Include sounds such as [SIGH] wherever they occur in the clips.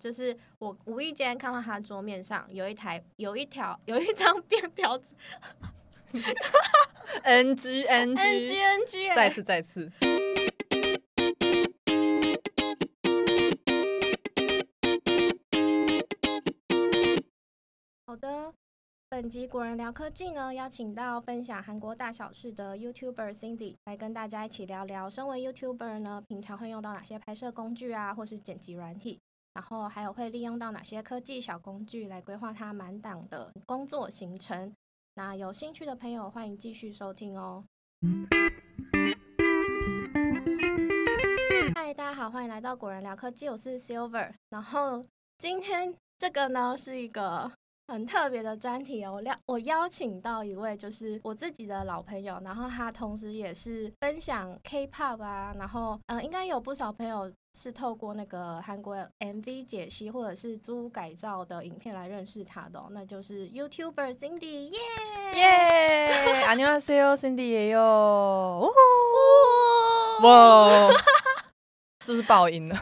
就是我无意间看到他桌面上有一台有一条有一张便条纸 NG，NG NG，NG，欸再次再次。好的，本集果仁聊科技呢，邀请到分享韩国大小事的 YouTuber Cindy 来跟大家一起聊聊，身为 YouTuber 呢，平常会用到哪些拍摄工具啊，或是剪辑软体，然后还有会利用到哪些科技小工具来规划他满档的工作行程。那有兴趣的朋友，欢迎继续收听哦。嗨，大家好，欢迎来到果仁聊科技，我是 Silver。然后今天这个呢是一个很特别的专题哦，我邀我邀请到一位就是我自己的老朋友，然后他同时也是分享 K-pop 啊，然后呃，应该有不少朋友是透过那个韩国 MV 解析或者是租改造的影片来认识他的、哦，那就是 YouTuber Cindy，耶耶，안녕하세요，Cindy 也有。哦哇，哇，[LAUGHS] 是不是爆音了？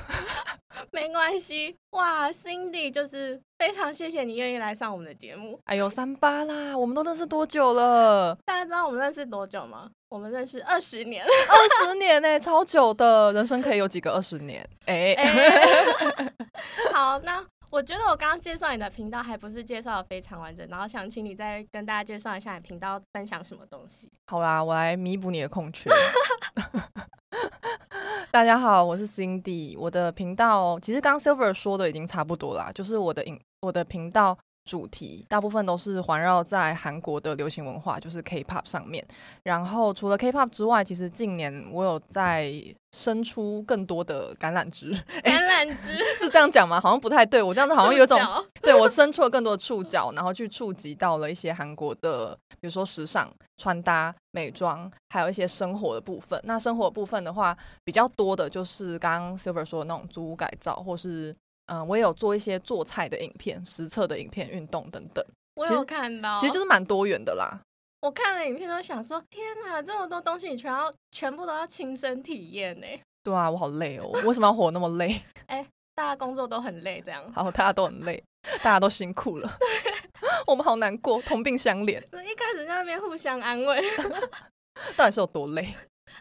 没关系，[LAUGHS] 哇，Cindy 就是非常谢谢你愿意来上我们的节目。哎呦，三八啦，我们都认识多久了？[LAUGHS] 大家知道我们认识多久吗？我们认识二十年。二十年呢、超久的。人生可以有几个二十年？哎、哎 [LAUGHS] 好，那我觉得我刚刚介绍你的频道还不是介绍的非常完整，然后想请你再跟大家介绍一下你频道分享什么东西。好啦，我来弥补你的空缺。[LAUGHS] 大家好，我是 Cindy。我的频道其实刚 Silver 说的已经差不多啦，就是我的影我的频道主题大部分都是环绕在韩国的流行文化，就是 K-pop 上面。然后除了 K-pop 之外，其实近年我有在生出更多的橄榄枝，橄榄枝 [LAUGHS] 是这样讲吗？好像不太对，我这样子好像有一种对我伸出了更多的触角，然后去触及到了一些韩国的，比如说时尚、穿搭、美妆，还有一些生活的部分。那生活的部分的话，比较多的就是刚刚 Silver 说的那种租屋改造，或是嗯、呃我也有做一些做菜的影片、实测的影片、运动等等，我有看到，其实就是蛮多元的啦。我看了影片都想说，天哪，这么多东西你全要全部都要亲身体验呢。对啊，我好累哦，我为什么要活那么累？[LAUGHS] 哎大家工作都很累，这样。好，大家都很累，大家都辛苦了，[LAUGHS] 我们好难过，同病相怜，[LAUGHS] 一开始在那边互相安慰。到底是有多累？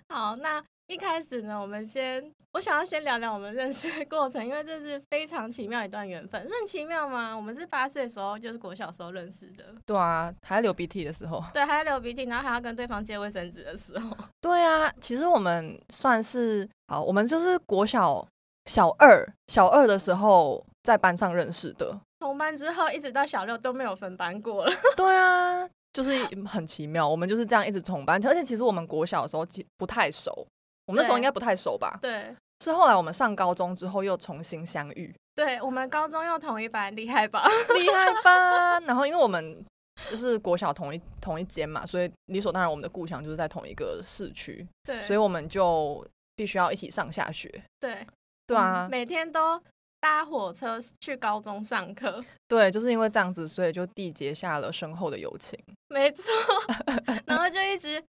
好，那一开始呢，我们先，我想要先聊聊我们认识的过程，因为这是非常奇妙一段缘分。是很奇妙吗？我们是八岁的时候，就是国小时候认识的，对啊，还在流鼻涕的时候。对，还在流鼻涕，然后还要跟对方借卫生纸的时候，[LAUGHS] 对啊，其实我们算是好，我们就是国小小二小二的时候在班上认识的。同班之后一直到小六都没有分班过了。[LAUGHS] 对啊，就是很奇妙，我们就是这样一直同班，而且其实我们国小的时候其不太熟，我们那时候对应该不太熟吧？对，是后来我们上高中之后又重新相遇，对我们高中又同一班，厉害吧？[LAUGHS] 厉害吧？然后因为我们就是国小同一同一间嘛，所以理所当然我们的故乡就是在同一个市区，对，所以我们就必须要一起上下学。对对啊嗯，每天都搭火车去高中上课，[LAUGHS] 对，就是因为这样子，所以就缔结下了深厚的友情。没错，[LAUGHS] 然后就一直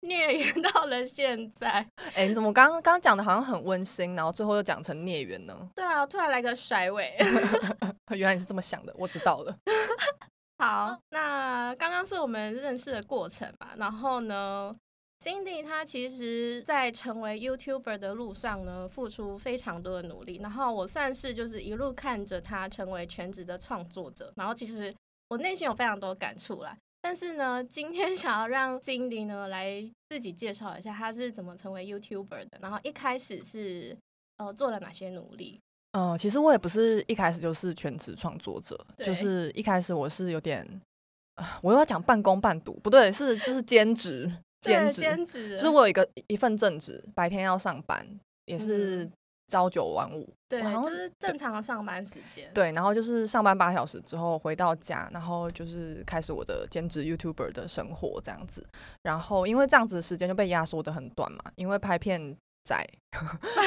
虐缘 [LAUGHS] 到了现在。哎，你怎么刚刚刚讲的好像很温馨，然后最后又讲成孽缘呢？[LAUGHS] 对啊，突然来个甩尾。[LAUGHS] 原来你是这么想的，我知道了。好，那刚刚是我们认识的过程吧，然后呢，Cindy 她其实在成为 YouTuber 的路上呢，付出非常多的努力，然后我算是就是一路看着她成为全职的创作者，然后其实我内心有非常多感触啦。但是呢，今天 [LAUGHS] 想要让 Cindy 呢来自己介绍一下她是怎么成为 YouTuber 的，然后一开始是呃做了哪些努力。嗯、其实我也不是一开始就是全职创作者，就是一开始我是有点，呃我又要讲半工半读，不对，是就是兼职，兼对职，兼职，就是我有一个一份正职，白天要上班，也是嗯朝九晚五，对我好，像就是正常的上班时间。对，然后就是上班八小时之后回到家，然后就是开始我的兼职 YouTuber 的生活这样子。然后因为这样子的时间就被压缩的很短嘛，因为拍片仔，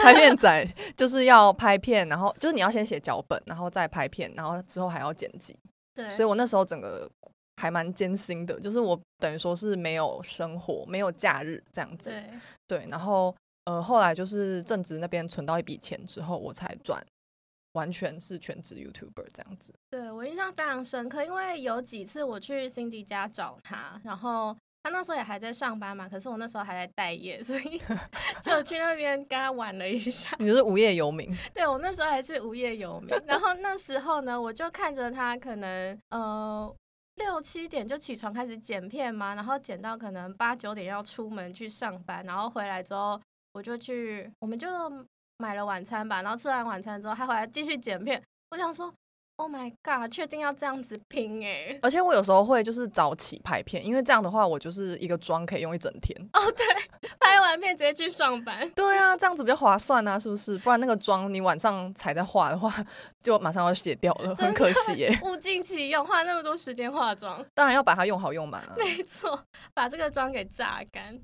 拍片仔 [LAUGHS] 就是要拍片，然后就是你要先写脚本，然后再拍片，然后之后还要剪辑，对，所以我那时候整个还蛮艰辛的，就是我等于说是没有生活，没有假日这样子。对对，然后呃，后来就是正职那边存到一笔钱之后，我才转完全是全职 YouTuber 这样子。对我印象非常深刻，因为有几次我去 Cindy 家找他，然后他那时候也还在上班嘛，可是我那时候还在待业，[LAUGHS] 所以 [LAUGHS] 就去那边跟他玩了一下。你就是无业游民，[LAUGHS] 对我那时候还是无业游民，然后那时候呢，我就看着他可能呃六七点就起床开始剪片嘛，然后剪到可能八九点要出门去上班，然后回来之后我就去，我们就买了晚餐吧，然后吃完晚餐之后他回来继续剪片，我想说，Oh my god，确定要这样子拼哎、而且我有时候会就是早起拍片，因为这样的话我就是一个妆可以用一整天。哦对，拍完片直接去上班，对啊，这样子比较划算啊，是不是？不然那个妆你晚上才在化的话，就马上要卸掉了，很可惜耶。物尽其用，花那么多时间化妆。当然要把它用好用满啊。没错，把这个妆给榨干。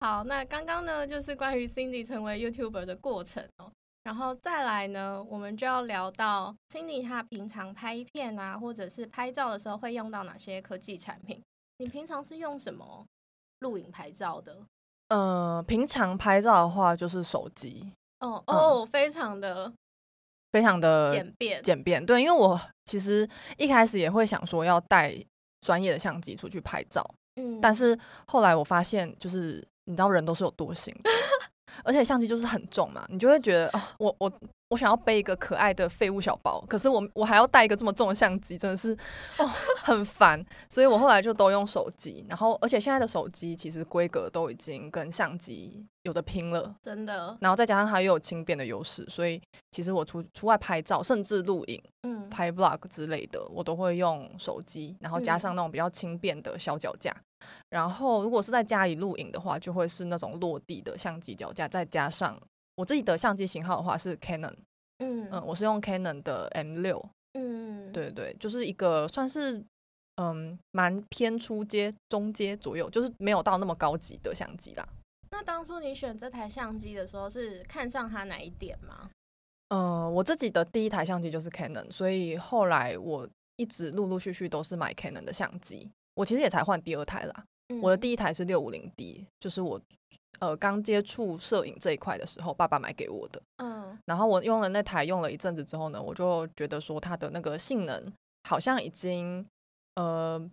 好，那刚刚呢，就是关于 Cindy 成为 YouTuber 的过程哦。然后再来呢，我们就要聊到 Cindy 她平常拍片啊，或者是拍照的时候会用到哪些科技产品？你平常是用什么录影拍照的？呃，平常拍照的话就是手机，哦嗯哦，非常的非常的简便。简便。对，因为我其实一开始也会想说要带专业的相机出去拍照，嗯但是后来我发现，就是你知道人都是有惰性的，而且相机就是很重嘛，你就会觉得啊、我我我想要背一个可爱的废物小包，可是我我还要带一个这么重的相机，真的是哦很烦，所以我后来就都用手机，然后而且现在的手机其实规格都已经跟相机有的拼了。真的，然后再加上它又有轻便的优势，所以其实我出出外拍照，甚至录影、嗯，拍 vlog 之类的，我都会用手机，然后加嗯上那种比较轻便的小脚架。然后如果是在家里录影的话，就会是那种落地的相机脚架，再加上我自己的相机型号的话是 Canon，嗯嗯，我是用 Canon 的 M 六，嗯，对对，就是一个算是嗯蛮偏初阶、中阶左右，就是没有到那么高级的相机啦。那当初你选这台相机的时候，是看上它哪一点吗？呃，我自己的第一台相机就是 Canon，所以后来我一直陆陆续续都是买 Canon 的相机。我其实也才换第二台啦，我的嗯第一台是六五零 D，就是我呃刚接触摄影这一块的时候，爸爸买给我的。嗯然后我用了那台用了一阵子之后呢，我就觉得说它的那个性能好像已经呃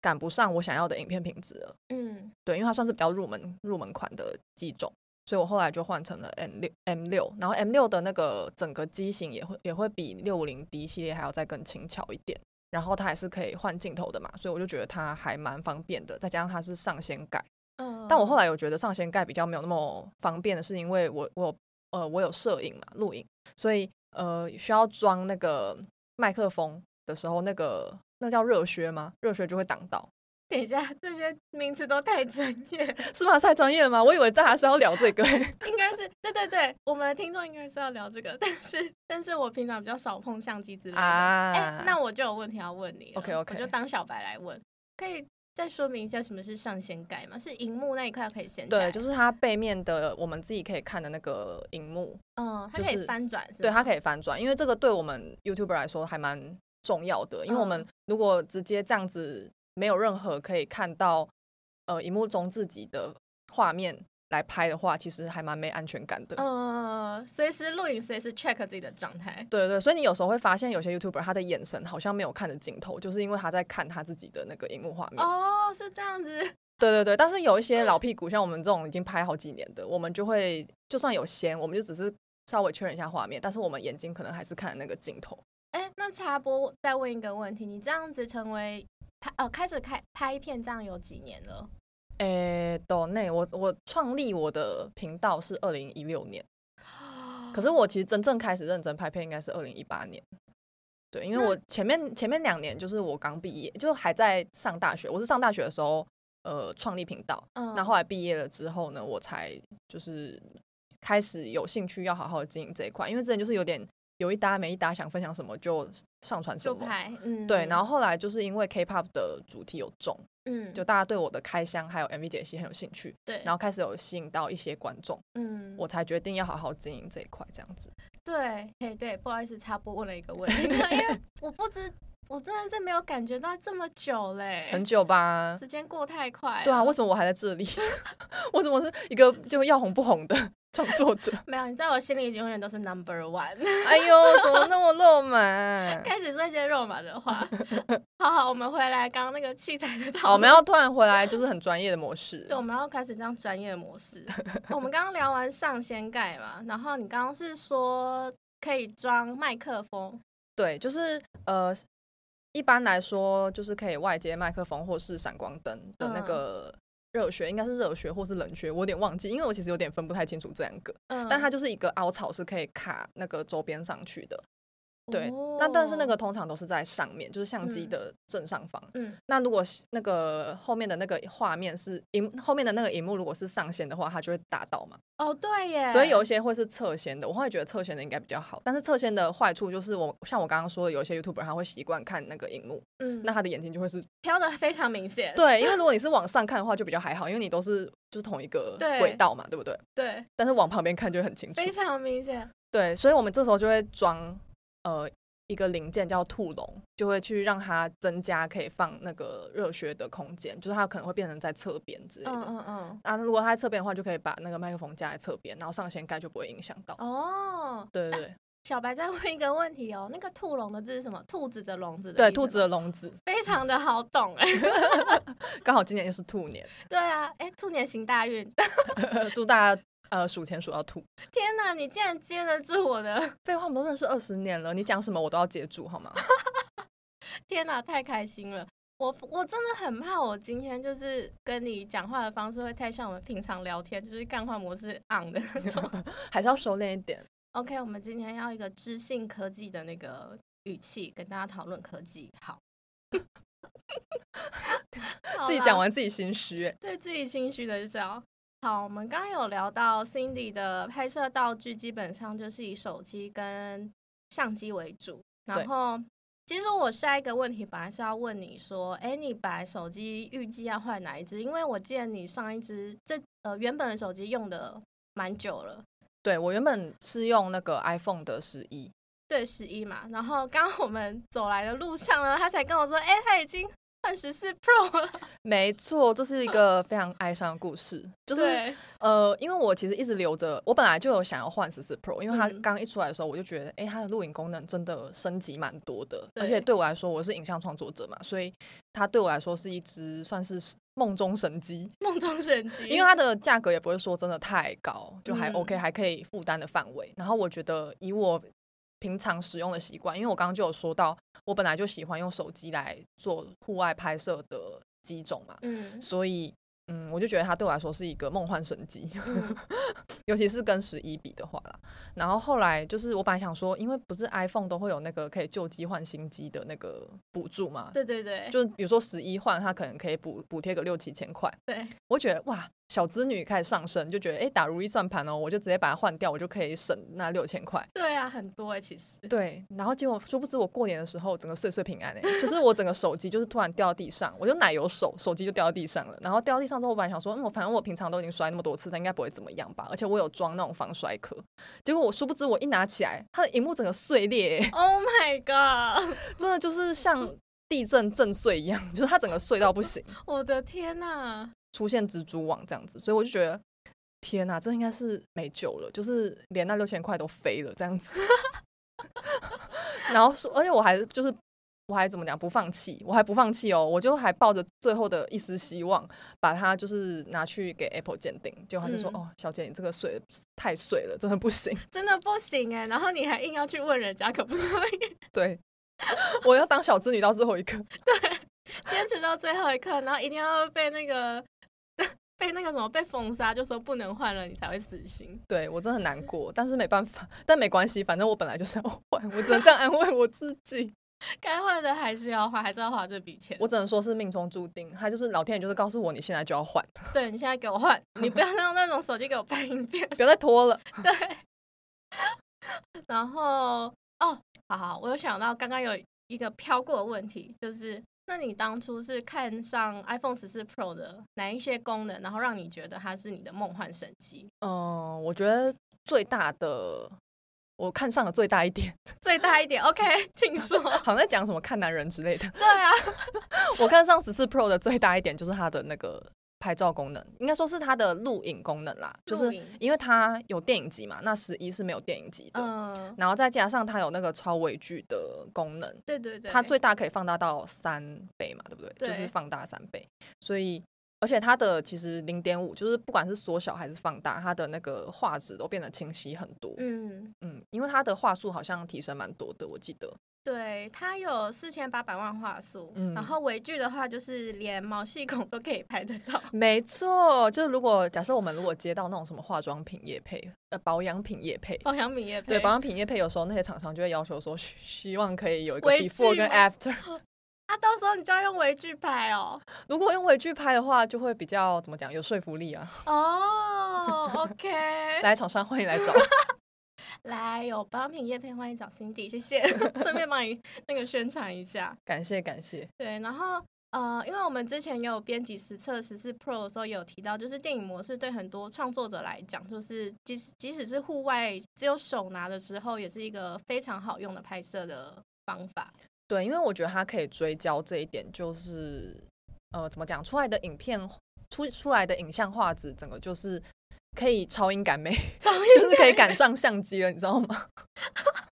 赶不上我想要的影片品质了。嗯对，因为它算是比较入门入门款的机种，所以我后来就换成了 M 六 M 六，然后 M 六的那个整个机型也会也会比六五零 D 系列还要再更轻巧一点，然后它还是可以换镜头的嘛，所以我就觉得它还蛮方便的，再加上它是上掀盖，嗯，但我后来有觉得上掀盖比较没有那么方便的是因为我我有呃我有摄影嘛录影，所以呃需要装那个麦克风的时候，那个那叫热靴吗？热靴就会挡到。等一下，这些名词都太专业，[LAUGHS] 是吗？太专业了吗？我以为大家是要聊这个、[LAUGHS] 应该是对对对，我们的听众应该是要聊这个，但是但是我平常比较少碰相机之类的。那我就有问题要问你 OK，OK 我就当小白来问，可以再说明一下什么是上掀盖吗？是荧幕那一块可以掀？对，就是它背面的我们自己可以看的那个荧幕，嗯，它可以翻转，是对，它可以翻转，因为这个对我们 YouTuber 来说还蛮重要的，因为我们嗯如果直接这样子没有任何可以看到呃荧幕中自己的画面来拍的话，其实还蛮没安全感的。呃，随时录影，随时 check 自己的状态。对对，所以你有时候会发现有些 YouTuber 他的眼神好像没有看着镜头，就是因为他在看他自己的那个荧幕画面。哦，是这样子。对对对，但是有一些老屁股，像我们这种已经拍好几年的，我们就会就算有先，我们就只是稍微确认一下画面，但是我们眼睛可能还是看那个镜头。哎，那插播再问一个问题，你这样子成为拍呃开始开拍片这样有几年了？诶，斗内，我我创立我的频道是二零一六年，[GASPS] 可是我其实真正开始认真拍片应该是二零一八年。对，因为我前面前面两年就是我刚毕业，就还在上大学。我是上大学的时候，呃，创立频道。嗯，那后来毕业了之后呢，我才就是开始有兴趣要好好的经营这一块，因为之前就是有点有一搭没一搭，想分享什么就上传什么。对，然后后来就是因为 K-pop 的主题有中，嗯，就大家对我的开箱还有 MV 解析很有兴趣，对，然后开始有吸引到一些观众，嗯，我才决定要好好经营这一块，这样子。对，嘿，对，不好意思，插播问了一个问题，因为 [LAUGHS] 我不知，我真的是没有感觉到这么久嘞，很久吧？时间过太快了。对啊，为什么我还在这里？[LAUGHS] 我怎么是一个就要红不红的？创作者。[LAUGHS] 没有，你在我心里永远都是 number one。[LAUGHS] 哎呦，怎么那么肉麻？[LAUGHS] 开始说一些肉麻的话。好好，我们回来刚刚那个器材的讨论。好，我们要突然回来，就是很专业的模式。对，我们要开始这样专业的模式。我们刚刚聊完上掀盖嘛，然后你刚刚是说可以装麦克风。对，就是呃，一般来说就是可以外接麦克风或是闪光灯的那个。热血应该是热血或是冷血，我有点忘记，因为我其实有点分不太清楚这两个。嗯，但它就是一个凹槽是可以卡那个周边上去的。对，那但是那个通常都是在上面，就是相机的正上方。嗯，那如果那个后面的那个画面是荧后面的那个荧幕，如果是上线的话，它就会打到嘛。哦，对耶。所以有一些会是侧先的，我会觉得侧先的应该比较好。但是侧先的坏处就是，我像我刚刚说的，有一些 YouTuber 他会习惯看那个荧幕，嗯，那他的眼睛就会是 [LAUGHS] 飘的非常明显。对，因为如果你是 [LAUGHS] 往上看的话，就比较还好，因为你都是就是同一个轨道嘛，对不对？对。但是往旁边看就很清楚，非常明显。对，所以我们这时候就会装呃。一个零件叫兔笼，就会去让它增加可以放那个热靴的空间，就是它可能会变成在侧边之类的。嗯嗯嗯。啊，如果它在侧边的话，就可以把那个麦克风架在侧边，然后上掀盖就不会影响到。哦，对对对。小白再问一个问题哦，那个兔笼的字是什么？兔子的笼子。对，兔子的笼子。非常的好懂哎。[LAUGHS] 刚好今年又是兔年。对啊，哎，兔年行大运。[LAUGHS] 祝大家。呃，数钱数到吐！天哪，你竟然接得住我的废话？我们都认识二十年了，你讲什么我都要接住，好吗？[LAUGHS] 天哪，太开心了！我我真的很怕，我今天就是跟你讲话的方式会太像我们平常聊天，就是干话模式 on 的那种，[LAUGHS] 还是要收敛一点。OK，我们今天要一个知性科技的那个语气跟大家讨论科技。好，[LAUGHS] 自己讲完自己心虚，对自己心虚的笑。好，我们刚刚有聊到 Cindy 的拍摄道具，基本上就是以手机跟相机为主。然后，其实我下一个问题本来是要问你说，哎，你把手机预计要换哪一只？因为我记得你上一只这呃原本的手机用的蛮久了。对我原本是用那个 iPhone 的十一，对十一嘛。然后刚刚我们走来的路上呢，他才跟我说，哎，他已经。换十四 Pro 了，[LAUGHS] 没错，这是一个非常哀伤的故事。就是呃，因为我其实一直留着，我本来就有想要换十四 Pro，因为它刚一出来的时候，我就觉得，哎，它的录影功能真的升级蛮多的，而且对我来说，我是影像创作者嘛，所以它对我来说是一只算是梦中神机，梦中神机。因为它的价格也不会说真的太高，就还 OK，还可以负担的范围。然后我觉得以我。平常使用的习惯，因为我刚刚就有说到，我本来就喜欢用手机来做户外拍摄的机种嘛，嗯，所以。嗯，我就觉得它对我来说是一个梦幻神机，[LAUGHS] 尤其是跟十一比的话啦。然后后来就是我本来想说，因为不是 iPhone 都会有那个可以旧机换新机的那个补助嘛？对对对，就是比如说十一换，它可能可以补补贴个六七千块。对，我觉得哇，小资女开始上升，就觉得哎，打如意算盘哦，我就直接把它换掉，我就可以省那六千块。对啊，很多哎，其实。对，然后结果殊不知我过年的时候整个岁岁平安哎，就是我整个手机就是突然掉到地上，我就奶油手，手机就掉到地上了，然后掉到地上。之后我本来想说，嗯，我反正我平常都已经摔那么多次，它应该不会怎么样吧？而且我有装那种防摔壳。结果我殊不知，我一拿起来，它的荧幕整个碎裂。Oh my god！[LAUGHS] 真的就是像地震震碎一样，就是它整个碎到不行。我的天呐！出现蜘蛛网这样子，所以我就觉得，天呐，这应该是没救了，就是连那六千块都飞了这样子。[LAUGHS] 然后说，而且我还就是。我还怎么讲不放弃？我还不放弃哦！我就还抱着最后的一丝希望，把它就是拿去给 Apple 鉴定。结果他就说：“哦，小姐，你这个碎太碎了，真的不行，真的不行哎！”然后你还硬要去问人家可不可以？对，我要当小织女到最后一刻，对，坚持到最后一刻，然后一定要被那个被那个什么被封杀，就说不能换了，你才会死心。对我真的很难过，但是没办法，但没关系，反正我本来就是要换，我只能这样安慰我自己。[LAUGHS] 该换的还是要换，还是要花这笔钱。我只能说是命中注定，他就是老天爷，就是告诉我你现在就要换。对你现在给我换，你不要再用那种手机给我拍影片，不要再拖了。[LAUGHS] 对。然后哦，好好，我有想到刚刚有一个飘过的问题，就是那你当初是看上 iPhone 十四 Pro 的哪一些功能，然后让你觉得它是你的梦幻神机？嗯，我觉得最大的。我看上了最大一点，[LAUGHS] 最大一点，OK，[LAUGHS] 请说。[LAUGHS] 好像在讲什么看男人之类的。对啊，我看上十四 Pro 的最大一点就是它的那个拍照功能，应该说是它的录影功能啦，就是因为它有电影级嘛，那十一是没有电影级的，嗯，然后再加上它有那个超微距的功能，对对对，它最大可以放大到三倍嘛，对不对？对就是放大三倍，所以而且它的其实零点五，就是不管是缩小还是放大，它的那个画质都变得清晰很多。嗯，嗯，因为它的画素好像提升蛮多的，我记得。对，它有四千八百万画素，嗯然后微距的话就是连毛细孔都可以拍得到。没错，就是如果假设我们如果接到那种什么化妆品业配、呃保养品业配，保养品也对保养品业配，有时候那些厂商就会要求说，希希望可以有一个 before 跟 after。[LAUGHS] 啊，到时候你就要用微距拍哦。如果用微距拍的话，就会比较怎么讲，有说服力啊。哦，OK，[LAUGHS] 来，厂商欢迎来找。[LAUGHS] 来有保养品叶片，欢迎找 Cindy，谢谢，顺便帮你那个宣传一下。感谢感谢。对，然后呃，因为我们之前也有编辑实测十四 Pro 的时候，有提到，就是电影模式对很多创作者来讲，就是即使即使是户外只有手拿的时候，也是一个非常好用的拍摄的方法。对，因为我觉得它可以追焦这一点，就是呃，怎么讲，出来的影片出出来的影像画质，整个就是可以超音感美，超就是可以赶上相机了，你知道吗？[LAUGHS]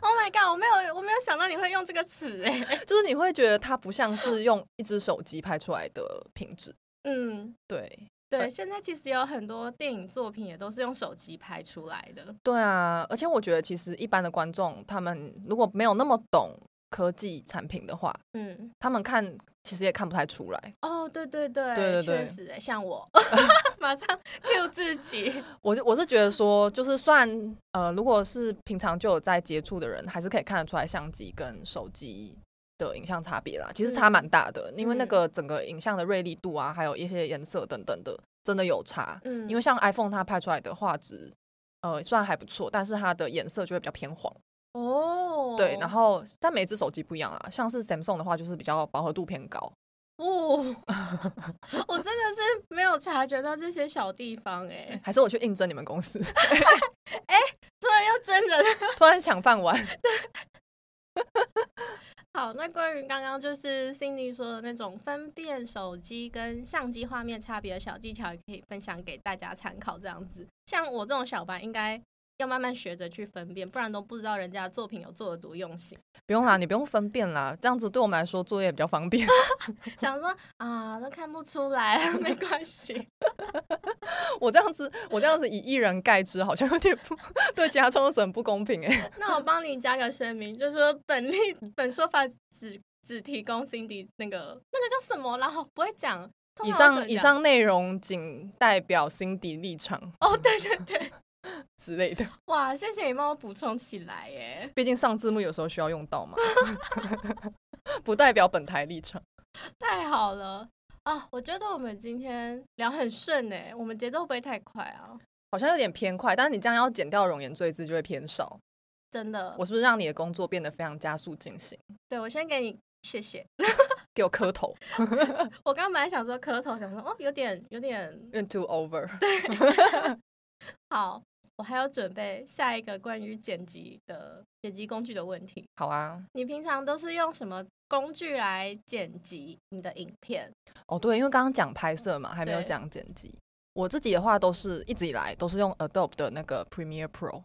Oh my god！我没有我没有想到你会用这个词哎。[LAUGHS] 就是你会觉得它不像是用一只手机拍出来的品质。嗯，对，对，呃现在其实有很多电影作品也都是用手机拍出来的。对啊，而且我觉得其实一般的观众，他们如果没有那么懂科技产品的话，嗯，他们看其实也看不太出来。哦，对对对，对对对确实哎，像我 [LAUGHS] 马上 Q 自己。[LAUGHS] 我就我是觉得说，就是算呃，如果是平常就有在接触的人，还是可以看得出来相机跟手机的影像差别啦。其实差蛮大的，因为那嗯个整个影像的锐利度啊，还有一些颜色等等的，真的有差。嗯，因为像 iPhone 它拍出来的画质，呃，虽然还不错，但是它的颜色就会比较偏黄。哦，对，然后但每只手机不一样啊，像是 Samsung 的话，就是比较饱和度偏高。哦，[LAUGHS] 我真的是没有察觉到这些小地方哎，还是我去应征你们公司，[LAUGHS] 哎突然要真人。突然抢饭碗。[LAUGHS] 好，那关于刚刚就是 Cindy 说的那种分辨手机跟相机画面差别的小技巧，也可以分享给大家参考。这样子，像我这种小白，应该要慢慢学着去分辨，不然都不知道人家的作品有做的多用心。不用啦，你不用分辨啦，这样子对我们来说作业比较方便。[LAUGHS] 想说啊，都看不出来，没关系。[LAUGHS] 我这样子，我这样子以一人盖之，好像有点不对其他创作者很不公平哎、[LAUGHS] 那我帮你加个声明，就是说本例本说法只只提供 Cindy 那个那个叫什么，然后不会讲。通以上以上内容仅代表 Cindy 立场哦，对对对，[LAUGHS] 之类的，[LAUGHS] 哇，谢谢你帮我补充起来耶。毕竟上字幕有时候需要用到嘛，[LAUGHS] 不代表本台立场。太好了啊！我觉得我们今天聊很顺哎，我们节奏不会太快啊，好像有点偏快，但是你这样要剪掉容颜赘字就会偏少。真的。我是不是让你的工作变得非常加速进行？对我先给你谢谢。给我磕头，我刚刚本来想说磕头，想说哦，有点有点有点 too over。对好。我还要准备下一个关于剪辑的剪辑工具的问题。好啊，你平常都是用什么工具来剪辑你的影片？哦对，因为刚刚讲拍摄嘛，还没有对讲剪辑。我自己的话都是一直以来都是用 Adobe 的那个 Premiere Pro，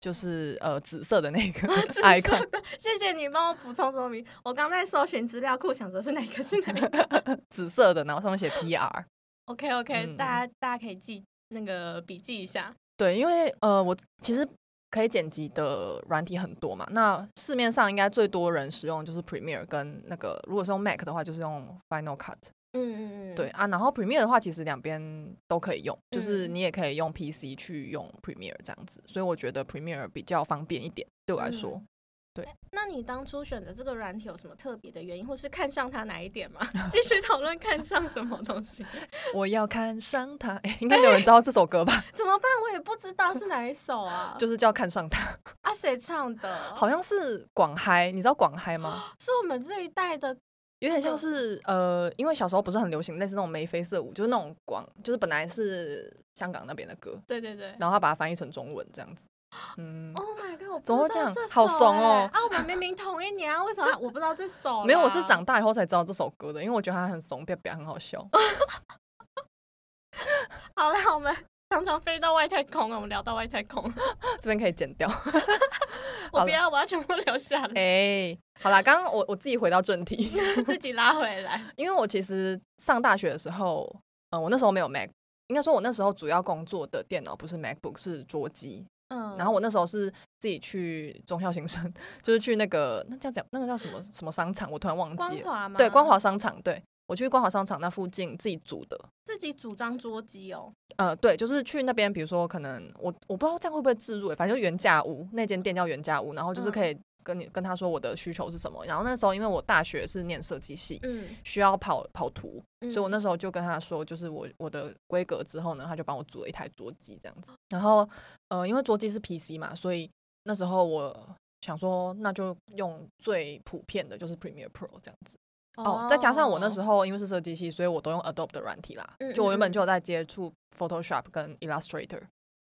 就是呃紫色的那个 icon，谢谢你帮我补充说明。我刚在搜寻资料库，想说是哪个是哪个。[LAUGHS] 紫色的，然后上面写 PR。OK OK，、嗯大家大家可以记那个笔记一下。对，因为呃，我其实可以剪辑的软体很多嘛，那市面上应该最多人使用就是 Premiere 跟那个，如果是用 Mac 的话，就是用 Final Cut。嗯嗯嗯，对啊，然后 Premiere 的话，其实两边都可以用，就是嗯你也可以用 PC 去用 Premiere 这样子，所以我觉得 Premiere 比较方便一点，对我来说。嗯那你当初选择这个软体有什么特别的原因，或是看上它哪一点吗？[LAUGHS] 继续讨论看上什么东西？[LAUGHS] 我要看上它，哎，应该没有人知道这首歌吧？[LAUGHS] 怎么办？我也不知道是哪一首啊。就是叫看上它，啊，谁唱的？好像是广嗨，你知道广嗨吗？[GASPS] 是我们这一代的。有点像是呃，因为小时候不是很流行类似那种眉飞色舞，就是那种广，就是本来是香港那边的歌，对对对。然后他把它翻译成中文这样子。嗯，Oh my god！怎么会这样好怂哦欸啊，我们明明同一年啊，为什么我不知道这首啦？[LAUGHS] 没有，我是长大以后才知道这首歌的，因为我觉得它很怂，表表很好笑。[LAUGHS] 好了，我们常常飞到外太空了，我们聊到外太空，[LAUGHS] 这边可以剪掉。我不要，我要全部留下来。哎，好啦，刚刚我我自己回到正题，自己拉回来。因为我其实上大学的时候，嗯，我那时候没有 Mac，应该说我那时候主要工作的电脑不是 MacBook，是桌机。嗯，然后我那时候是自己去中校新生，[LAUGHS] 就是去那个那叫叫那个叫什么什么商场，我突然忘记了。光华吗？对，光华商场。对，我去光华商场那附近自己组的，自己组装桌机哦。呃，对，就是去那边，比如说可能我我不知道这样会不会置入，反正就原价屋那间店叫原价屋，然后就是可以。跟你跟他说我的需求是什么，然后那时候因为我大学是念设计系，嗯，需要跑跑图，所以我那时候就跟他说，就是我我的规格之后呢，他就帮我组了一台桌机这样子。然后呃，因为桌机是 PC 嘛，所以那时候我想说，那就用最普遍的就是 Premiere Pro 这样子。哦，再加上我那时候因为是设计系，所以我都用 Adobe 的软体啦。就我原本就有在接触 Photoshop 跟 Illustrator。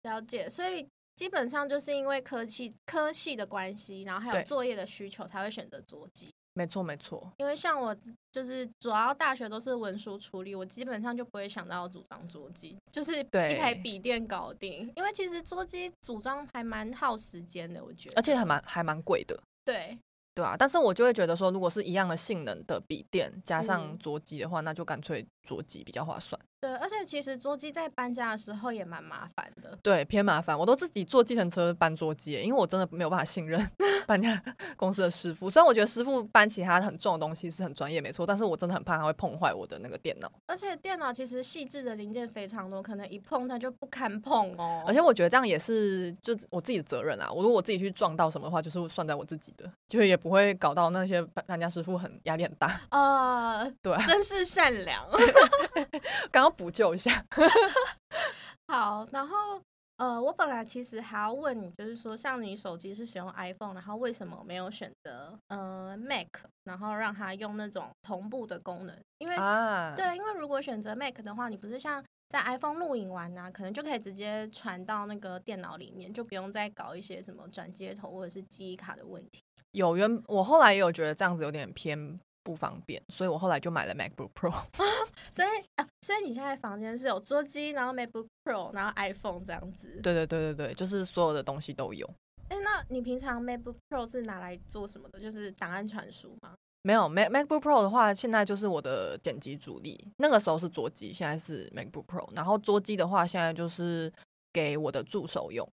了解，所以。基本上就是因为科技科系的关系，然后还有作业的需求，才会选择桌机。没错，没错。因为像我就是主要大学都是文书处理，我基本上就不会想到组装桌机，就是一台笔电搞定。因为其实桌机组装还蛮耗时间的，我觉得，而且还蛮还蛮贵的。对。对啊，但是我就会觉得说，如果是一样的性能的笔电加上桌机的话，那就干脆桌机比较划算。对，而且其实桌机在搬家的时候也蛮麻烦的。对，偏麻烦，我都自己坐计程车搬桌机，因为我真的没有办法信任 [LAUGHS] 搬家 [LAUGHS] 公司的师傅。虽然我觉得师傅搬其他很重的东西是很专业，没错，但是我真的很怕他会碰坏我的那个电脑。而且电脑其实细致的零件非常多，可能一碰它就不堪碰哦。而且我觉得这样也是就我自己的责任啊。我如果我自己去撞到什么的话，就是算在我自己的，就也。不会搞到那些搬家师傅很压力很大 [LAUGHS] 啊，对，真是善良，[LAUGHS] 刚刚补救一下。[LAUGHS] 好，然后呃，我本来其实还要问你，就是说，像你手机是使用 iPhone，然后为什么没有选择呃 Mac，然后让它用那种同步的功能？因为啊，对，因为如果选择 Mac 的话，你不是像在 iPhone 录影完呢，可能就可以直接传到那个电脑里面，就不用再搞一些什么转接头或者是记忆卡的问题。有原我后来也有觉得这样子有点偏不方便，所以我后来就买了 MacBook Pro。[LAUGHS] 所以啊，所以你现在房间是有桌机，然后 MacBook Pro，然后 iPhone 这样子。对对对对对，就是所有的东西都有。哎，那你平常 MacBook Pro 是拿来做什么的？就是档案传输吗？没有，Mac MacBook Pro 的话，现在就是我的剪辑主力。那个时候是桌机，现在是 MacBook Pro。然后桌机的话，现在就是给我的助手用。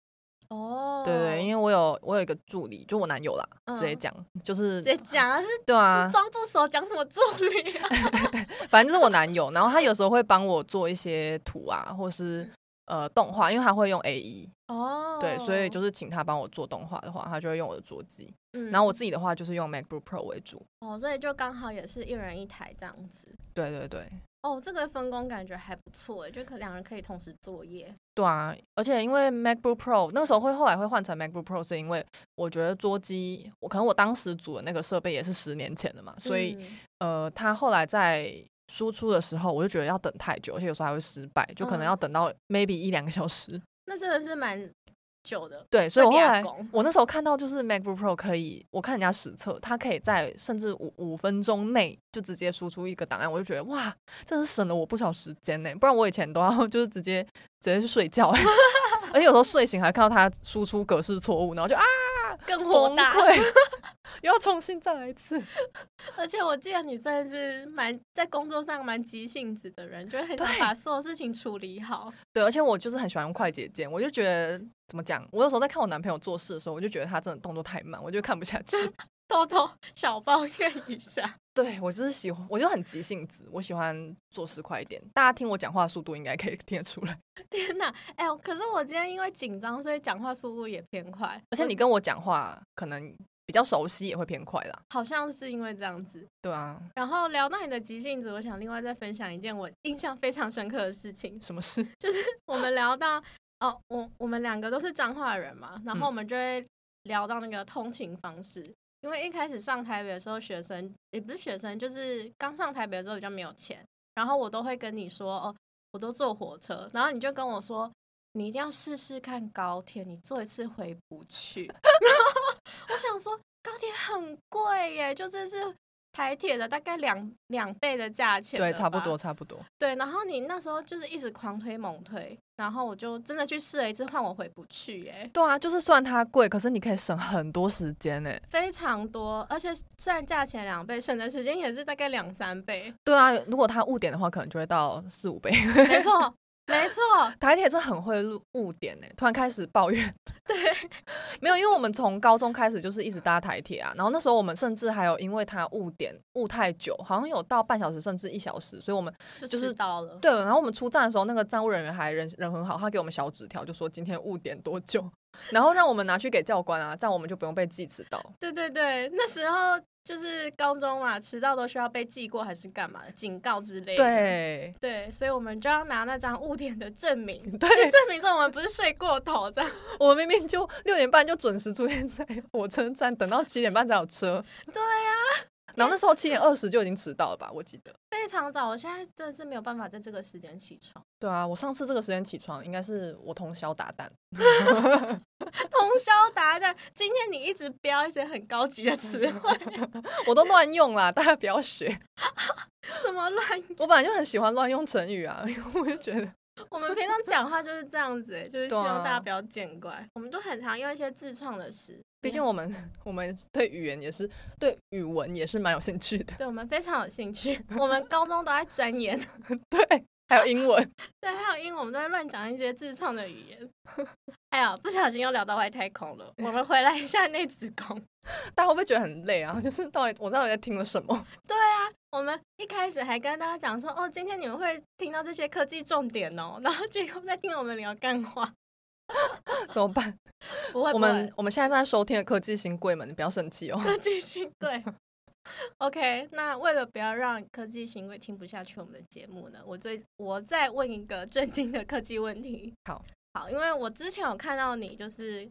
哦，对对，因为我有我有一个助理，就我男友啦，直接讲就是直接讲啊，是，对啊，装不熟讲什么助理，[LAUGHS] 反正就是我男友，然后他有时候会帮我做一些图啊，或是呃动画，因为他会用 A E 哦，对，所以就是请他帮我做动画的话，他就会用我的桌机，然后我自己的话就是用 MacBook Pro 为主，哦，所以就刚好也是一人一台这样子，对对对。哦，这个分工感觉还不错哎，就可两人可以同时作业。对啊，而且因为 MacBook Pro 那个时候会后来会换成 MacBook Pro，是因为我觉得桌机，我可能我当时组的那个设备也是十年前的嘛，所以呃，它后来在输出的时候，我就觉得要等太久，而且有时候还会失败，就可能要等到 maybe 一两个小时。那真的是蛮。久的对，所以我后来我那时候看到就是 MacBook Pro 可以，我看人家实测，它可以在甚至五五分钟内就直接输出一个档案，我就觉得哇，真是省了我不少时间呢。不然我以前都要 [LAUGHS] 就是直接直接去睡觉，[LAUGHS] 而且有时候睡醒还看到它输出格式错误，然后就啊。更火大，[LAUGHS] 又要重新再来一次。而且我记得你算是蛮在工作上蛮急性子的人，就很想把所有事情处理好。对，而且我就是很喜欢用快捷键，我就觉得怎么讲，我有时候在看我男朋友做事的时候，我就觉得他真的动作太慢，我就看不下去。[LAUGHS] 偷偷小抱怨一下，对我就是喜欢，我就很急性子，我喜欢做事快一点。大家听我讲话速度应该可以 [LAUGHS] 听得出来。天哪，哎呦！可是我今天因为紧张，所以讲话速度也偏快。而且你跟我讲话可能比较熟悉，也会偏快啦。好像是因为这样子。对啊。然后聊到你的急性子，我想另外再分享一件我印象非常深刻的事情。什么事？就是 [LAUGHS] 我们聊到哦，我我们两个都是彰化人嘛，然后我们就会聊到那个通勤方式。因为一开始上台北的时候，学生也不是学生，就是刚上台北的时候比较没有钱，然后我都会跟你说哦，我都坐火车，然后你就跟我说，你一定要试试看高铁，你坐一次回不去。[LAUGHS] 我想说高铁很贵耶，就是是台铁的大概两两倍的价钱，对，差不多，。差不多。对，然后你那时候就是一直狂推猛推，然后我就真的去试了一次，换我回不去，耶，对啊，就是算它贵，可是你可以省很多时间呢。非常多，而且虽然价钱两倍，省的时间也是大概两三倍。对啊，如果它误点的话，可能就会到四五倍。[LAUGHS] 没错，没 [LAUGHS] 错，台铁是很会误误点呢，突然开始抱怨。[LAUGHS] 对，没有，因为我们从高中开始就是一直搭台铁啊，然后那时候我们甚至还有因为它误点误太久，好像有到半小时甚至一小时，所以我们就就是迟到了。对，然后我们出站的时候，那个站务人员还人人很好，他给我们小纸条，就说今天误点多久，然后让我们拿去给教官啊，这样我们就不用被记迟到。对对对，那时候就是高中嘛，迟到都需要被记过还是干嘛的警告之类的。对，对，所以我们就要拿那张误点的证明，[LAUGHS] 对去证明说我们不是睡过头这样。我们明明就六点半就准时出现在火车站，等到七点半才有车。对呀、然后那时候七点二十就已经迟到了吧？我记得。非常早，我现在真的是没有办法在这个时间起床。对啊，我上次这个时间起床，应该是我通宵达旦。[LAUGHS] 通宵达旦，今天你一直标一些很高级的词汇，[LAUGHS] 我都乱用啦，大家不要学。[LAUGHS] 什么乱？我本来就很喜欢乱用成语啊，因为我就觉得，[LAUGHS] 我们平常讲话就是这样子、欸，就是希望大家不要见怪。我们都很常用一些自创的词，毕竟我们我们对语言也是对语文也是蛮有兴趣的。对我们非常有兴趣。我们高中都在钻研，[LAUGHS] 对，还有英文。[LAUGHS] 对，还有英文，我们都会乱讲一些自创的语言。哎呀，不小心又聊到外太空了。我们回来一下内子宫。[LAUGHS] 大家会不会觉得很累啊？[LAUGHS] 就是到底我到底在听了什么？对啊，我们一开始还跟大家讲说，哦，今天你们会听到这些科技重点哦，然后结果在听我们聊干话。怎么办？不会，我们我们现在在收听的科技新贵们，你不要生气哦。科技新贵。[LAUGHS] OK，那为了不要让科技行为听不下去我们的节目呢，我最我再问一个震惊的科技问题。好，[LAUGHS] 好，因为我之前有看到你就是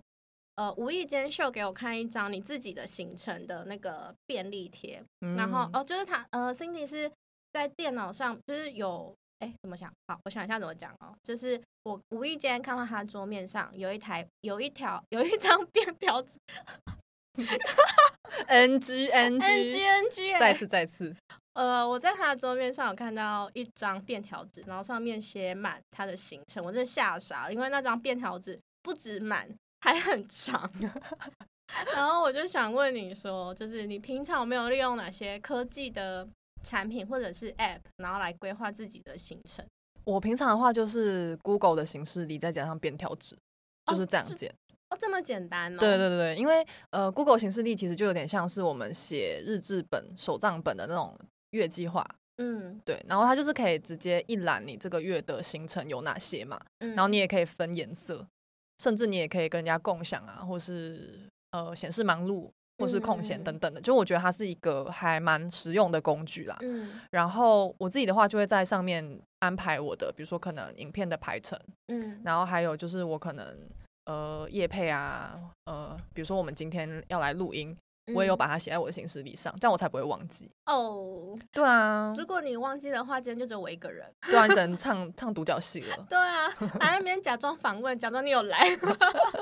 呃无意间秀给我看一张你自己的行程的那个便利贴，然后嗯哦就是他呃 Cindy 是在电脑上就是有。哎，怎么想？好，我想一下怎么讲哦。就是我无意间看到他桌面上有一台、有一条、有一张 [LAUGHS] 便条纸 [LAUGHS] NG，NG NG，NG，哎再次再次，呃，我在他的桌面上有看到一张便条纸，然后上面写满他的行程，我真的吓傻了，因为那张便条纸不止满，还很长。[LAUGHS] 然后我就想问你说，就是你平常有没有利用哪些科技的产品或者是 App，然后来规划自己的行程？我平常的话就是 Google 的形式里再加上便条纸，就是这样是剪。哦，这么简单哦？对对对对，因为呃，Google 形式力其实就有点像是我们写日志本、手账本的那种月计划，嗯。对，然后它就是可以直接一览你这个月的行程有哪些嘛，嗯，然后你也可以分颜色，甚至你也可以跟人家共享啊，或是呃显示忙碌或是空闲嗯等等的，就我觉得它是一个还蛮实用的工具啦。嗯。然后我自己的话就会在上面安排我的，比如说可能影片的排程，嗯。然后还有就是我可能呃夜配啊，呃比如说我们今天要来录音，我也有嗯把它写在我的行事历上，这样我才不会忘记。哦。对啊，如果你忘记的话，今天就只有我一个人。对啊，你只能 [LAUGHS] 唱唱独角戏了。对啊，还在那边假装访问，假装你有来。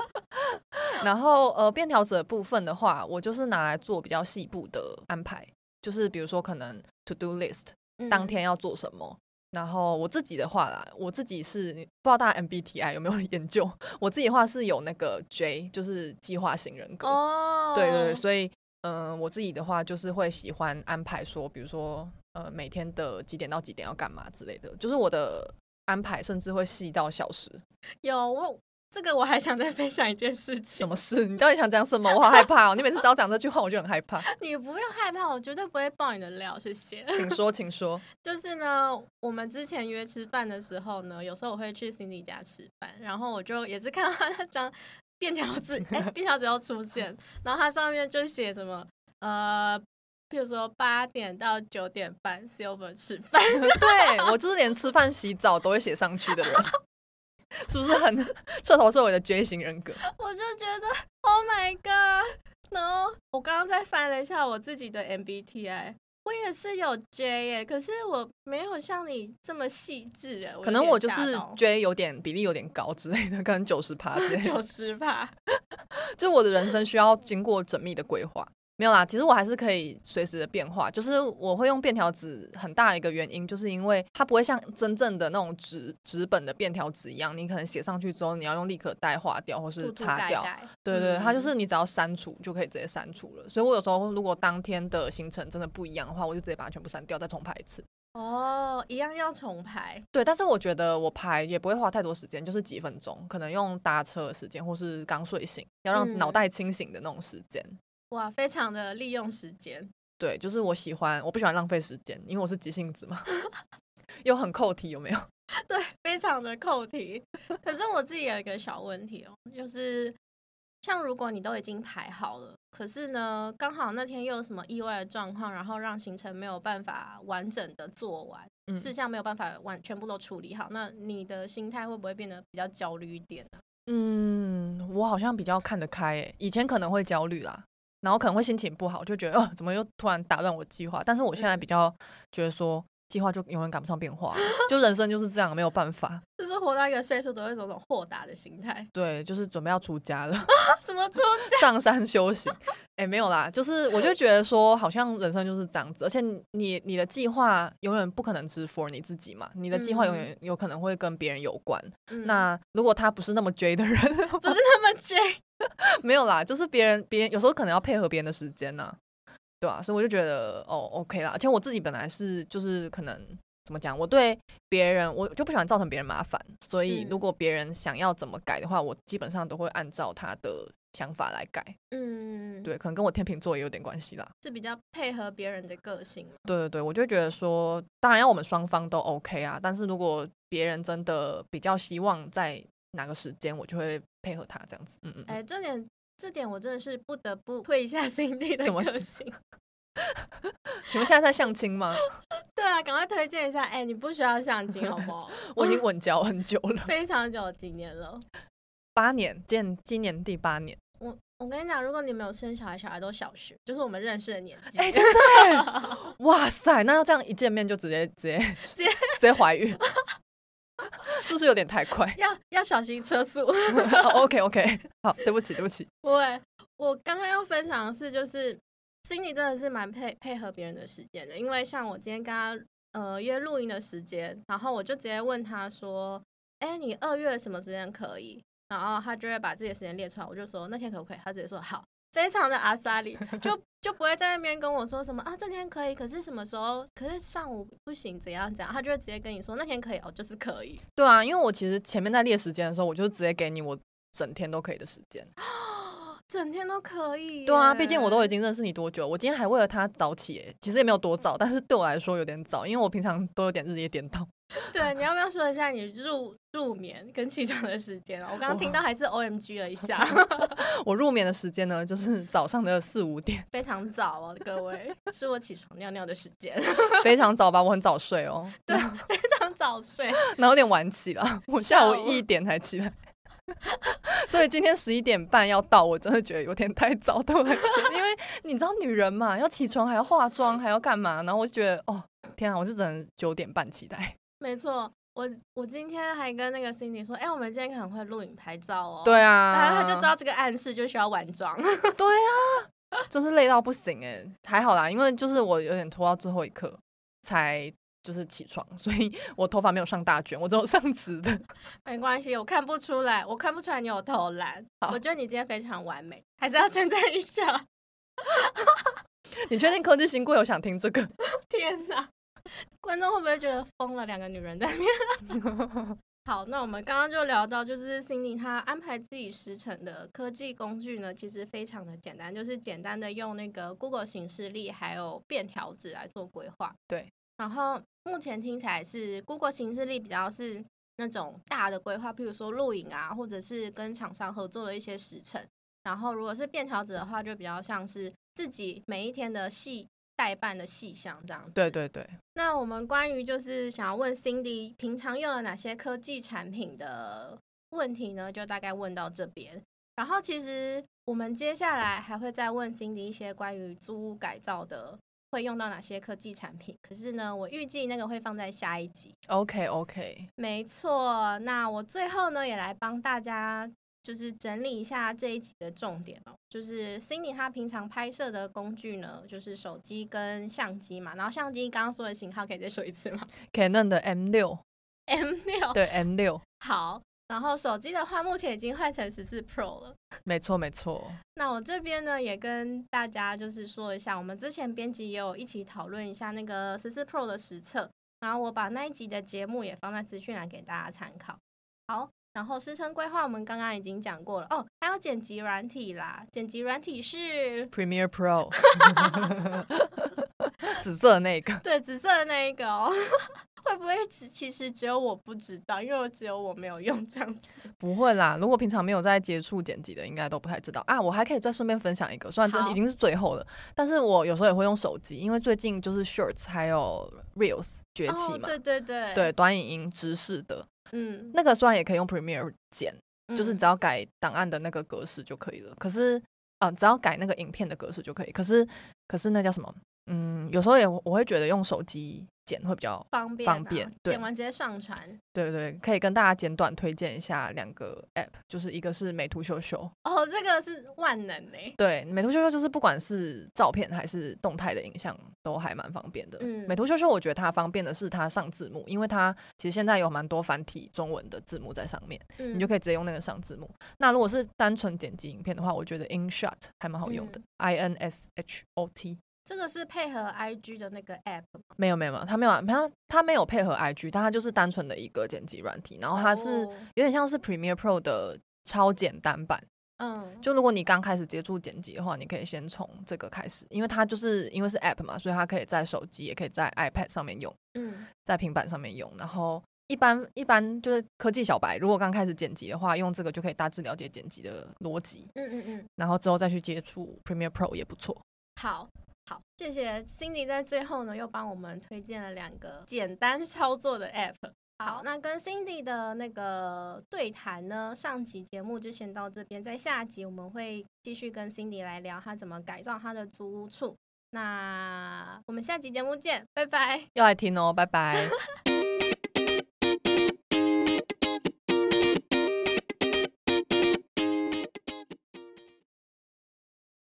[LAUGHS] 然后呃，便条纸的部分的话，我就是拿来做比较细部的安排，就是比如说可能 to do list 当天要做什么。然后我自己的话啦，我自己是不知道大家 MBTI 有没有 [LAUGHS] 研究？我自己的话是有那个 J，就是计划型人格。哦，对对对，所以嗯、呃我自己的话就是会喜欢安排说，比如说呃每天的几点到几点要干嘛之类的，就是我的安排甚至会细到小时。有我这个我还想再分享一件事情什，么事？你到底想讲什么？我好害怕哦！你每次只要讲这句话，我就很害怕。[LAUGHS] 你不用害怕，我绝对不会爆你的料，谢谢。请说，请说。[LAUGHS] 就是呢，我们之前约吃饭的时候呢，有时候我会去 Cindy 家吃饭，然后我就也是看到他那张便条纸，哎、便条纸要出现，然后它上面就写什么呃。譬如说八点到九点半，Silver 吃饭，[LAUGHS] 对我就是连吃饭、洗澡都会写上去的人，[LAUGHS] 是不是很彻头彻尾的 J 型人格？我就觉得 Oh my God！然后我刚刚再翻了一下我自己的 MBTI，我也是有 J 耶，可是我没有像你这么细致哎，可能我就是 J 有点比例有点高之类的，可能九十趴之类的。[LAUGHS] 九十趴。[LAUGHS] 就我的人生需要经过缜密的规划。没有啦，其实我还是可以随时的变化。就是我会用便条纸，很大一个原因就是因为它不会像真正的那种纸纸本的便条纸一样，你可能写上去之后，你要用立可带划掉或是擦掉。对对，它就嗯是你只要删除就可以直接删除了。所以我有时候如果当天的行程真的不一样的话，我就直接把它全部删掉，再重排一次。哦，一样要重排。对，但是我觉得我排也不会花太多时间，就是几分钟，可能用搭车的时间，或是刚睡醒，要让嗯脑袋清醒的那种时间。哇，非常的利用时间。对，就是我喜欢，我不喜欢浪费时间，因为我是急性子嘛，[LAUGHS] 又很扣题，有没有？[LAUGHS] 对，非常的扣题。可是我自己有一个小问题哦，就是像如果你都已经排好了，可是呢，刚好那天又有什么意外的状况，然后让行程没有办法完整的做完，嗯事项没有办法完全部都处理好，那你的心态会不会变得比较焦虑一点呢？嗯，我好像比较看得开诶，以前可能会焦虑啦，然后可能会心情不好，就觉得哦，怎么又突然打乱我计划？但是我现在嗯比较觉得说，计划就永远赶不上变化，就人生就是这样，没有办法。[LAUGHS] 就是活到一个岁数，都会有一种豁达的心态。[LAUGHS] 对，就是准备要出家了。什么出家 [LAUGHS] 上山修行。哎、没有啦，就是我就觉得说，好像人生就是这样子，而且你你的计划永远不可能只 for 你自己嘛，你的计划永远有可能会跟别人有关。嗯那如果他不是那么 J 的人，不是那么 J，没有啦，就是别人别人有时候可能要配合别人的时间呐、对啊，所以我就觉得哦 OK 啦，而且我自己本来是就是可能。怎么讲？我对别人，我就不喜欢造成别人麻烦，所以嗯如果别人想要怎么改的话，我基本上都会按照他的想法来改。嗯，，对，可能跟我天秤座也有点关系啦。是比较配合别人的个性。对对对，我就会觉得说，当然要我们双方都 OK 啊，但是如果别人真的比较希望在哪个时间，我就会配合他这样子。嗯嗯嗯，哎，这点这点我真的是不得不推一下 [LAUGHS] Cindy 的怎么个性。[LAUGHS] 请问现在在相亲吗？[LAUGHS] 对啊，赶快推荐一下。哎，你不需要相亲好不好？我已经稳交很久了，非常久的经验了。八年，今今年第八年。我我跟你讲，如果你没有生小孩，小孩都小学，就是我们认识的年纪。哎、真的，哇塞，那要这样一见面就直接直接直接直接怀孕，[LAUGHS] 是不是有点太快、要要小心车速。[LAUGHS] 哦、？OK OK，好，对不起对不起。对，我刚刚要分享的是，就是 Cindy 真的是蛮配配合别人的时间的，因为像我今天跟他呃约录音的时间，然后我就直接问他说：“哎，你二月什么时间可以？”然后他就会把自己的时间列出来，我就说那天可不可以？他直接说好，非常的阿萨里，[LAUGHS] 就就不会在那边跟我说什么啊这天可以，可是什么时候？可是上午不行，怎样怎样？他就会直接跟你说那天可以哦，就是可以。对啊，因为我其实前面在列时间的时候，我就直接给你我整天都可以的时间。[GASPS] 整天都可以。对啊，毕竟我都已。经认识你多久，我今天还为了他早起，哎，其实也没有多早，但是对我来说有点早，因为我平常都有点日夜颠倒。[LAUGHS] 对，你要不要说一下你入入眠跟起床的时间啊？我刚刚听到还是 O M G 了一下，[LAUGHS] 我入眠的时间呢，就是早上的四五点，非常早哦，各位，是我起床尿尿的时间，非常早吧，我很早睡哦，[LAUGHS] 对非常早睡。然后有点晚起了，我下午一点才起来。所以今天十一点半要到，我真的觉得有点太早对我来说，因为你知道女人嘛，要起床还要化妆还要干嘛，然后我就觉得哦天啊，我是只能九点半起来。没错，我我今天还跟那个 Cindy 说，哎、我们今天可能会录影拍照哦。对啊然啊，后他就知道这个暗示就需要晚妆。[LAUGHS] 对啊，就是累到不行哎，还好啦，因为就是我有点拖到最后一刻才就是起床，[LAUGHS] 所以我头发没有上大卷，我只有上直的。[LAUGHS] 没关系，我看不出来，我看不出来你有偷懒。我觉得你今天非常完美，还是要称赞一下。你确定科技新贵有想听这个？天哪，观众会不会觉得疯了？两个女人在那边。[LAUGHS] 好，那我们刚刚就聊到，就是 Cindy 她安排自己时程的科技工具呢，其实非常的简单，就是简单的用那个 Google 形式力还有便条纸来做规划。对，然后目前听起来是 Google 形式力比较是那种大的规划，譬如说录影啊，或者是跟厂商合作的一些时程。然后如果是便条纸的话，就比较像是自己每一天的细代办的细项这样子。对对对，那我们关于就是想要问 Cindy 平常用了哪些科技产品的问题呢，就大概问到这边。然后其实我们接下来还会再问 Cindy 一些关于租屋改造的会用到哪些科技产品。可是呢，我预计那个会放在下一集。OK OK，没错，那我最后呢也来帮大家就是整理一下这一集的重点哦。就是 Cindy 她平常拍摄的工具呢，就是手机跟相机嘛。然后相机刚刚说的型号可以再说一次吗？Canon 的 M 六，[LAUGHS] M 六，对 M 六。好，然后手机的话，目前已经换成十四 Pro 了。没错，没错。那我这边呢，也跟大家就是说一下，我们之前编辑也有一起讨论一下那个十四 Pro 的实测。然后我把那一集的节目也放在资讯栏给大家参考。好，然后时程规划我们刚刚已经讲过了哦，还有剪辑软体啦，剪辑软体是 Premiere Pro，[LAUGHS] 紫色的那个，对，紫色的那一个哦。[LAUGHS] 会不会只其实只有我不知道，因为只有我没有用这样子。不会啦，如果平常没有在接触剪辑的，应该都不太知道啊。我还可以再顺便分享一个，虽然这已经是最后了，但是我有时候也会用手机，因为最近就是 Shorts 还有 Reels 崛起嘛。对对对，对短影音直视的，嗯，那个虽然也可以用 Premiere 剪，就是只要改档案的那个格式就可以了。可是啊，只要改那个影片的格式就可以。可是可是那叫什么？嗯，有时候也我会觉得用手机。剪会比较方便，方便，剪完直接上传。对对，可以跟大家简短推荐一下两个 App，就是一个是美图秀秀。哦，这个是万能诶。对，美图秀秀就是不管是照片还是动态的影像，都还蛮方便的。嗯，美图秀秀我觉得它方便的是它上字幕，因为它其实现在有蛮多繁体中文的字幕在上面，你就可以直接用那个上字幕。那如果是单纯剪辑影片的话，我觉得 InShot 还蛮好用的，I N S H O T。这个是配合 IG 的那个 app 吗？没有没有没有，它没有它它没有配合 IG，但它就是单纯的一个剪辑软体，然后它是有点像是 Premiere Pro 的超简单版。嗯，就如果你刚开始接触剪辑的话，你可以先从这个开始，因为它就是因为是 app 嘛，所以它可以在手机也可以在 iPad 上面用，嗯，在平板上面用。然后一般一般就是科技小白，如果刚开始剪辑的话，用这个就可以大致了解剪辑的逻辑。嗯嗯嗯，然后之后再去接触 Premiere Pro 也不错。好。好，谢谢 Cindy 在最后呢又帮我们推荐了两个简单操作的 App。好，那跟 Cindy 的那个对谈呢，上集节目就先到这边，在下集我们会继续跟 Cindy 来聊他怎么改造他的租屋处。那我们下集节目见，拜拜。又来听哦，拜拜。[LAUGHS]